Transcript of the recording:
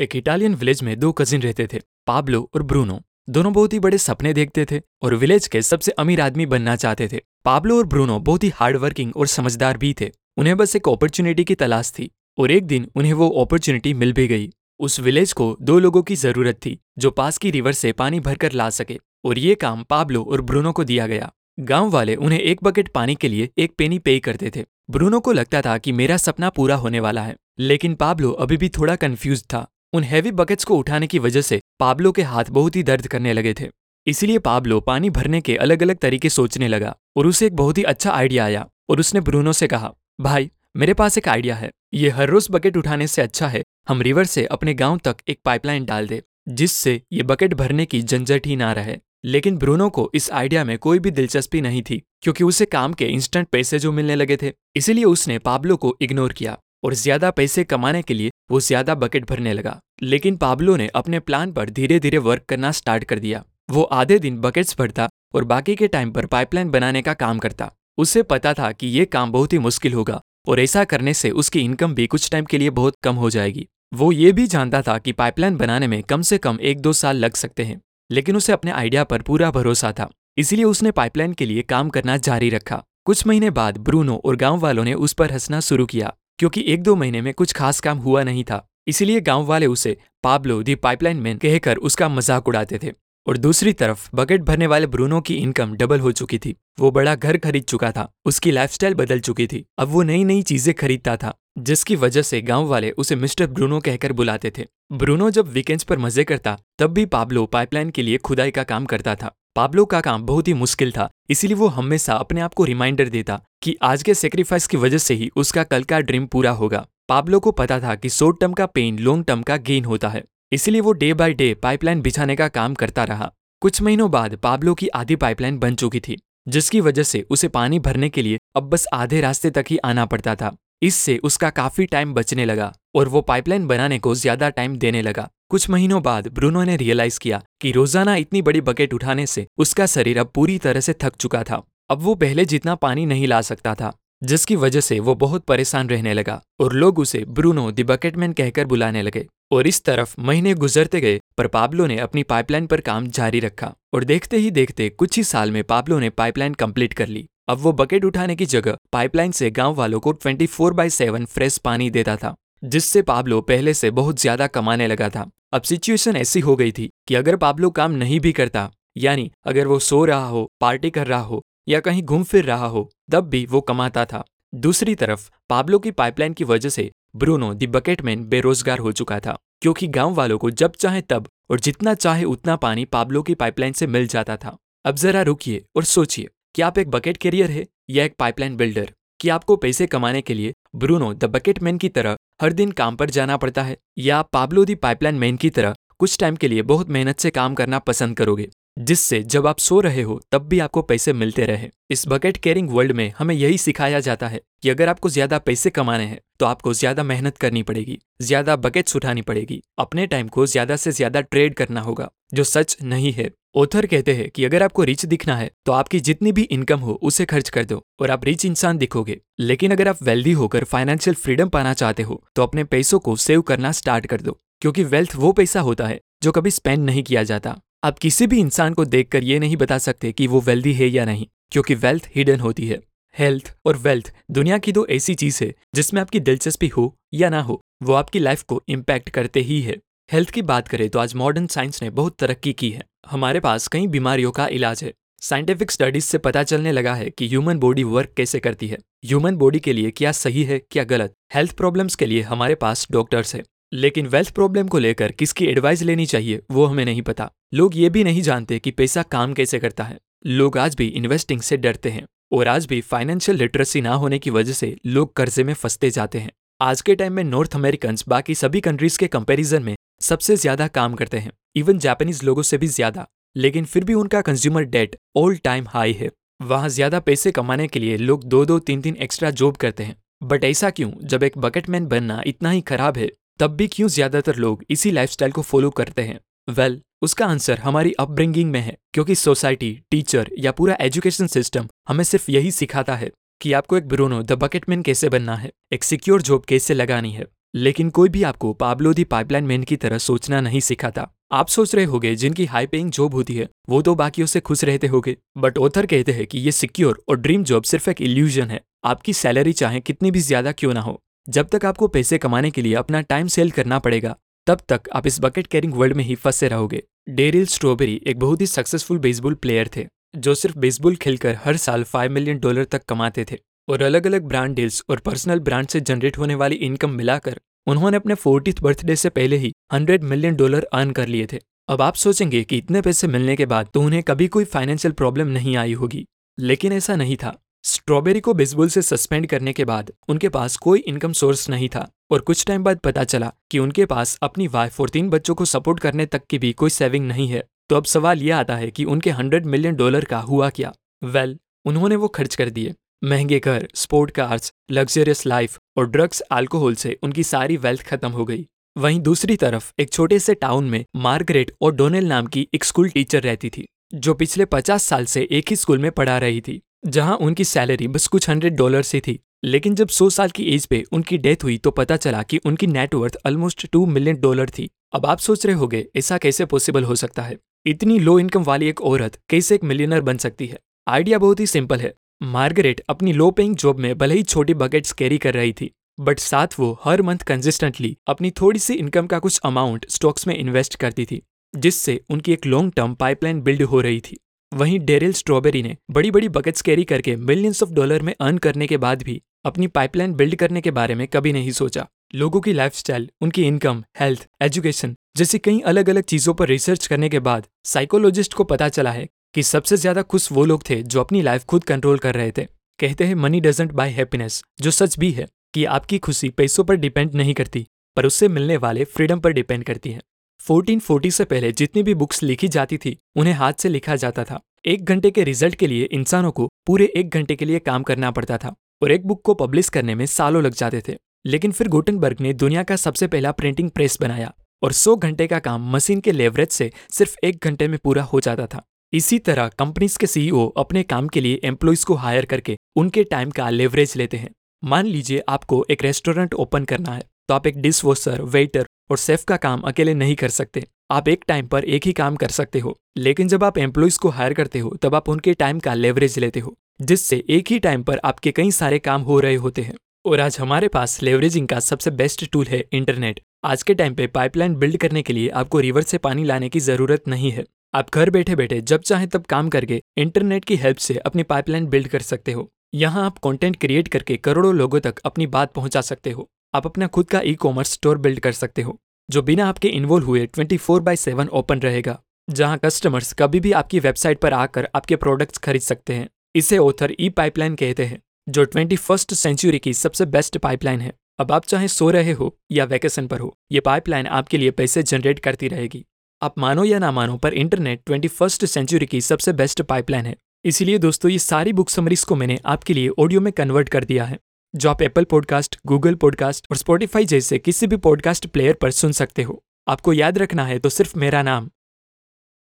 एक Italian village में दो कजिन रहते थे पाब्लो और ब्रूनो दोनों बहुत ही बड़े सपने देखते थे और विलेज के सबसे अमीर आदमी बनना चाहते थे। पाब्लो और ब्रूनो बहुत ही हार्ड वर्किंग और समझदार भी थे। उन्हें बस एक अपॉर्चुनिटी की तलाश थी और एक दिन उन्हें वो अपॉर्चुनिटी मिल भी गई। उस विलेज को दो लोगों की ज़रूरत थी, जो पास की रिवर से पानी भरकर ला सके और ये काम पाब्लो और ब्रूनो को दिया गया। गाँव वाले उन्हें एक बकेट पानी के लिए एक पेनी पे करते थे। ब्रूनो को लगता था कि मेरा सपना पूरा होने वाला है, लेकिन पाब्लो अभी भी थोड़ा कंफ्यूज था। उन हैवी बकेट्स को उठाने की वजह से पाब्लो के हाथ बहुत ही दर्द करने लगे थे। इसलिए पाब्लो पानी भरने के अलग अलग तरीके सोचने लगा और उसे एक बहुत ही अच्छा आइडिया आया और उसने ब्रूनो से कहा, भाई, मेरे पास एक आइडिया है। ये हर रोज बकेट उठाने से अच्छा है। हम रिवर से अपने गाँव तक एक पाइपलाइन डाल दे, जिससे ये बकेट भरने की झंझट ही ना रहे। लेकिन ब्रूनो को इस आइडिया में कोई भी दिलचस्पी नहीं थी, क्योंकि उसे काम के इंस्टेंट पैसे जो मिलने लगे थे, इसीलिए उसने पाब्लो को इग्नोर किया। और ज़्यादा पैसे कमाने के लिए वो ज़्यादा बकेट भरने लगा। लेकिन पाब्लो ने अपने प्लान पर धीरे धीरे वर्क करना स्टार्ट कर दिया। वो आधे दिन बकेट्स भरता और बाकी के टाइम पर पाइपलाइन बनाने का काम करता। उसे पता था कि ये काम बहुत ही मुश्किल होगा और ऐसा करने से उसकी इनकम भी कुछ टाइम के लिए बहुत कम हो जाएगी। वो ये भी जानता था कि पाइपलाइन बनाने में कम से कम एक दो साल लग सकते हैं, लेकिन उसे अपने आइडिया पर पूरा भरोसा था। इसलिए उसने पाइपलाइन के लिए काम करना जारी रखा। कुछ महीने बाद ब्रूनो और गाँव वालों ने उस पर हंसना शुरू किया। क्योंकि एक दो महीने में कुछ खास काम हुआ नहीं था, इसीलिए गाँव वाले उसे पाब्लो दी पाइपलाइन मैन कहकर उसका मज़ाक उड़ाते थे। और दूसरी तरफ़, बकेट भरने वाले ब्रूनो की इनकम डबल हो चुकी थी। वो बड़ा घर खरीद चुका था, उसकी लाइफस्टाइल बदल चुकी थी। अब वो नई नई चीज़ें खरीदता था, जिसकी वजह से गाँव वाले उसे मिस्टर ब्रूनो कहकर बुलाते थे। ब्रूनो जब वीकेंड्स पर मज़े करता, तब भी पाब्लो पाइपलाइन के लिए खुदाई का काम करता था। पाब्लो का काम बहुत ही मुश्किल था, इसीलिए वो हमेशा अपने आप को रिमाइंडर देता कि आज के सेक्रीफाइस की वजह से ही उसका कल का ड्रीम पूरा होगा। पाब्लो को पता था कि शॉर्ट टर्म का पेन लॉन्ग टर्म का गेन होता है, इसलिए वो डे बाय डे पाइपलाइन बिछाने का काम करता रहा। कुछ महीनों बाद पाब्लो की आधी पाइपलाइन बन चुकी थी, जिसकी वजह से उसे पानी भरने के लिए अब बस आधे रास्ते तक ही आना पड़ता था। इससे उसका काफ़ी टाइम बचने लगा और वो पाइपलाइन बनाने को ज़्यादा टाइम देने लगा। कुछ महीनों बाद ब्रूनो ने रियलाइज़ किया कि रोज़ाना इतनी बड़ी बकेट उठाने से उसका शरीर अब पूरी तरह से थक चुका था। अब वो पहले जितना पानी नहीं ला सकता था, जिसकी वजह से वो बहुत परेशान रहने लगा और लोग उसे ब्रूनो द बकेटमैन कहकर बुलाने लगे। और इस तरफ़ महीने गुजरते गए, पर पाब्लो ने अपनी पाइपलाइन पर काम जारी रखा और देखते ही देखते कुछ ही साल में पाब्लो ने पाइपलाइन कंप्लीट कर ली। अब वो बकेट उठाने की जगह पाइपलाइन से गाँव वालों को 24 फोर बाई सेवन फ्रेश पानी देता था, जिससे पाब्लो पहले से बहुत ज़्यादा कमाने लगा था। अब सिचुएशन ऐसी हो गई थी कि अगर पाब्लो काम नहीं भी करता, यानी अगर वो सो रहा हो, पार्टी कर रहा हो, या कहीं घूम फिर रहा हो, तब भी वो कमाता था। दूसरी तरफ़, पाब्लो की पाइपलाइन की वजह से ब्रूनो द बकेटमैन बेरोजगार हो चुका था, क्योंकि गाँव वालों को जब चाहे तब और जितना चाहे उतना पानी पाब्लो की पाइपलाइन से मिल जाता था। अब जरा रुकिए और सोचिए। कि आप एक बकेट कैरियर है या एक पाइपलाइन बिल्डर कि आपको पैसे कमाने के लिए ब्रूनो द बकेट मैन की तरह हर दिन काम पर जाना पड़ता है या पाबलो दी पाइपलाइन मैन की तरह कुछ टाइम के लिए बहुत मेहनत से काम करना पसंद करोगे। जिससे जब आप सो रहे हो, तब भी आपको पैसे मिलते रहे। इस बकेट केयरिंग वर्ल्ड में हमें यही सिखाया जाता है कि अगर आपको ज़्यादा पैसे कमाने हैं तो आपको ज़्यादा मेहनत करनी पड़ेगी, ज़्यादा बकेट्स उठानी पड़ेगी। अपने टाइम को ज़्यादा से ज़्यादा ट्रेड करना होगा, जो सच नहीं है। ओथर कहते हैं कि अगर आपको रिच दिखना है तो आपकी जितनी भी इनकम हो, उसे खर्च कर दो और आप रिच इंसान दिखोगे। लेकिन अगर आप वेल्दी होकर फाइनेंशियल फ्रीडम पाना चाहते हो तो अपने पैसों को सेव करना स्टार्ट कर दो, क्योंकि वेल्थ वो पैसा होता है, जो कभी स्पेंड नहीं किया जाता। आप किसी भी इंसान को देखकर ये नहीं बता सकते कि वो वेल्दी है या नहीं, क्योंकि वेल्थ हिडन होती है। हेल्थ और वेल्थ दुनिया की दो ऐसी चीज़ है, जिसमें आपकी दिलचस्पी हो या ना हो, वो आपकी लाइफ को इम्पैक्ट करते ही है। हेल्थ की बात करें तो आज मॉडर्न साइंस ने बहुत तरक्की की है। हमारे पास कई बीमारियों का इलाज है। साइंटिफिक स्टडीज़ से पता चलने लगा है कि ह्यूमन बॉडी वर्क कैसे करती है। ह्यूमन बॉडी के लिए क्या सही है, क्या गलत? हेल्थ प्रॉब्लम्स के लिए हमारे पास डॉक्टर्स है। लेकिन वेल्थ प्रॉब्लम को लेकर किसकी एडवाइस लेनी चाहिए, वो हमें नहीं पता। लोग ये भी नहीं जानते कि पैसा काम कैसे करता है। लोग आज भी इन्वेस्टिंग से डरते हैं और आज भी फाइनेंशियल लिटरेसी ना होने की वजह से लोग कर्जे में फंसते जाते हैं। आज के टाइम में नॉर्थ अमेरिकन बाकी सभी कंट्रीज़ के कंपैरिजन में सबसे ज़्यादा काम करते हैं। इवन जापानीज लोगों से भी ज़्यादा, लेकिन फिर भी उनका consumer debt all time high है। वहाँ ज़्यादा पैसे कमाने के लिए लोग दो दो तीन तीन एक्स्ट्रा जॉब करते हैं। बट ऐसा क्यों? जब एक बकेटमैन बनना इतना ही खराब है तब भी क्यों ज़्यादातर लोग इसी लाइफस्टाइल को फॉलो करते हैं? वेल well, उसका आंसर हमारी अपब्रिंगिंग में है क्योंकि सोसाइटी टीचर या पूरा एजुकेशन सिस्टम हमें सिर्फ़ यही सिखाता है कि आपको एक ब्रोनो द बकेटमैन कैसे बनना है एक सिक्योर जॉब कैसे लगानी है। लेकिन कोई भी आपको पाब्लो दी पाइपलाइन मैन की तरह सोचना नहीं सिखाता। आप सोच रहे होगे जिनकी हाई पेइंग जॉब होती है वो तो बाकियों से खुश रहते होगे। बट ऑथर कहते हैं कि ये सिक्योर और ड्रीम जॉब सिर्फ़ एक इल्यूजन है। आपकी सैलरी चाहे कितनी भी ज़्यादा क्यों ना हो। जब तक आपको पैसे कमाने के लिए अपना टाइम सेल करना पड़ेगा, तब तक आप इस बकेट कैरिंग वर्ल्ड में ही फंसे रहोगे। डेरिल स्ट्रॉबेरी एक बहुत ही सक्सेसफुल बेसबॉल प्लेयर थे, जो सिर्फ़ बेसबॉल खेलकर हर साल फाइव मिलियन डॉलर तक कमाते थे और अलग अलग ब्रांड डील्स और पर्सनल ब्रांड से जनरेट होने वाली इनकम मिलाकर उन्होंने अपने फोर्टीथ बर्थडे से पहले ही हंड्रेड मिलियन डॉलर अर्न कर लिए थे। अब आप सोचेंगे कि इतने पैसे मिलने के बाद तो उन्हें कभी कोई फाइनेंशियल प्रॉब्लम नहीं आई होगी, लेकिन ऐसा नहीं था। स्ट्रॉबेरी को बेसबॉल से सस्पेंड करने के बाद उनके पास कोई इनकम सोर्स नहीं था और कुछ टाइम बाद पता चला कि उनके पास अपनी वाइफ और तीन बच्चों को सपोर्ट करने तक की भी कोई सेविंग नहीं है। तो अब सवाल यह आता है कि उनके हंड्रेड मिलियन डॉलर का हुआ क्या? वेल well, उन्होंने वो खर्च कर दिए। महँगे घर स्पोर्ट कार्स लग्जरियस लाइफ और ड्रग्स अल्कोहल से उनकी सारी वेल्थ खत्म हो गई। वहीं दूसरी तरफ़ एक छोटे से टाउन में मार्गरेट और डोनेल नाम की एक स्कूल टीचर रहती थी जो पिछले पचास साल से एक ही स्कूल में पढ़ा रही थी। जहाँ उनकी सैलरी बस कुछ हंड्रेड डॉलर से थी, लेकिन जब 100 साल की एज पे उनकी डेथ हुई तो पता चला कि उनकी net worth almost two million dollar थी। अब आप सोच रहे होगे, ऐसा कैसे पॉसिबल हो सकता है? इतनी लो इनकम वाली एक औरत कैसे एक मिलियनर बन सकती है? आइडिया बहुत ही सिंपल है। मार्गरेट अपनी लो पेइंग जॉब में भले ही छोटी बकेट्स कैरी कर रही थी बट साथ वो हर मंथ कंसिस्टेंटली अपनी थोड़ी सी इनकम का कुछ अमाउंट स्टॉक्स में इन्वेस्ट करती थी, जिससे उनकी एक लॉन्ग टर्म पाइपलाइन बिल्ड हो रही थी। वहीं डेरिल स्ट्रॉबेरी ने बड़ी बड़ी बकेट्स कैरी करके मिलियंस ऑफ़ डॉलर में अर्न करने के बाद भी अपनी पाइपलाइन बिल्ड करने के बारे में कभी नहीं सोचा। लोगों की लाइफस्टाइल, उनकी इनकम हेल्थ एजुकेशन जैसी कई अलग अलग चीज़ों पर रिसर्च करने के बाद साइकोलॉजिस्ट को पता चला है कि सबसे ज़्यादा खुश वो लोग थे जो अपनी लाइफ खुद कंट्रोल कर रहे थे। कहते हैं मनी डजेंट बाय हैप्पीनेस जो सच भी है कि आपकी खुशी पैसों पर डिपेंड नहीं करती पर उससे मिलने वाले फ्रीडम पर डिपेंड करती है। 1440 से पहले जितनी भी बुक्स लिखी जाती थी, उन्हें हाथ से लिखा जाता था। एक घंटे के रिज़ल्ट के लिए इंसानों को पूरे एक घंटे के लिए काम करना पड़ता था और एक बुक को पब्लिश करने में सालों लग जाते थे। लेकिन फिर गुटनबर्ग ने दुनिया का सबसे पहला प्रिंटिंग प्रेस बनाया और 100 घंटे का काम मशीन के लेवरेज से सिर्फ़ एक घंटे में पूरा हो जाता था। इसी तरह कंपनीज़ के सीईओ अपने काम के लिए एम्प्लॉयज़ को हायर करके उनके टाइम का लेवरेज लेते हैं। मान लीजिए आपको एक रेस्टोरेंट ओपन करना है तो आप एक डिश वॉशर वेटर और सेफ़ का काम अकेले नहीं कर सकते। आप एक टाइम पर एक ही काम कर सकते हो, लेकिन जब आप एम्प्लॉयज़ को हायर करते हो, तब आप उनके टाइम का लेवरेज लेते हो, जिससे एक ही टाइम पर आपके कई सारे काम हो रहे होते हैं। और आज हमारे पास लेवरेजिंग का सबसे बेस्ट टूल है इंटरनेट आज के टाइम पे पाइपलाइन बिल्ड करने के लिए आपको रिवर से पानी लाने की ज़रूरत नहीं है। आप घर बैठे बैठे जब चाहे तब काम करके इंटरनेट की हेल्प से अपनी पाइपलाइन बिल्ड कर सकते हो। यहाँ आप कंटेंट क्रिएट करके करोड़ों लोगों तक अपनी बात पहुँचा सकते हो। आप अपना खुद का ई कॉमर्स स्टोर बिल्ड कर सकते हो, जो बिना आपके इन्वॉल्व हुए twenty four by seven open रहेगा, जहाँ कस्टमर्स कभी भी आपकी वेबसाइट पर आकर आपके प्रोडक्ट्स खरीद सकते हैं। इसे ऑथर ई पाइपलाइन कहते हैं, जो ट्वेंटी फ़र्स्ट सेंचुरी की सबसे बेस्ट पाइपलाइन है। अब आप चाहे सो रहे हो या वैकेशन पर हो, ये पाइपलाइन आपके लिए पैसे जनरेट करती रहेगी। आप मानो या ना मानो, पर इंटरनेट ट्वेंटी फ़र्स्ट सेंचुरी की सबसे बेस्ट पाइपलाइन है। इसीलिए दोस्तों, ये सारी बुक समरीज को मैंने आपके लिए ऑडियो में कन्वर्ट कर दिया है। जो आप एप्पल पॉडकास्ट गूगल पॉडकास्ट और स्पॉटिफाई जैसे किसी भी पॉडकास्ट प्लेयर पर सुन सकते हो। आपको याद रखना है तो सिर्फ़ मेरा नाम।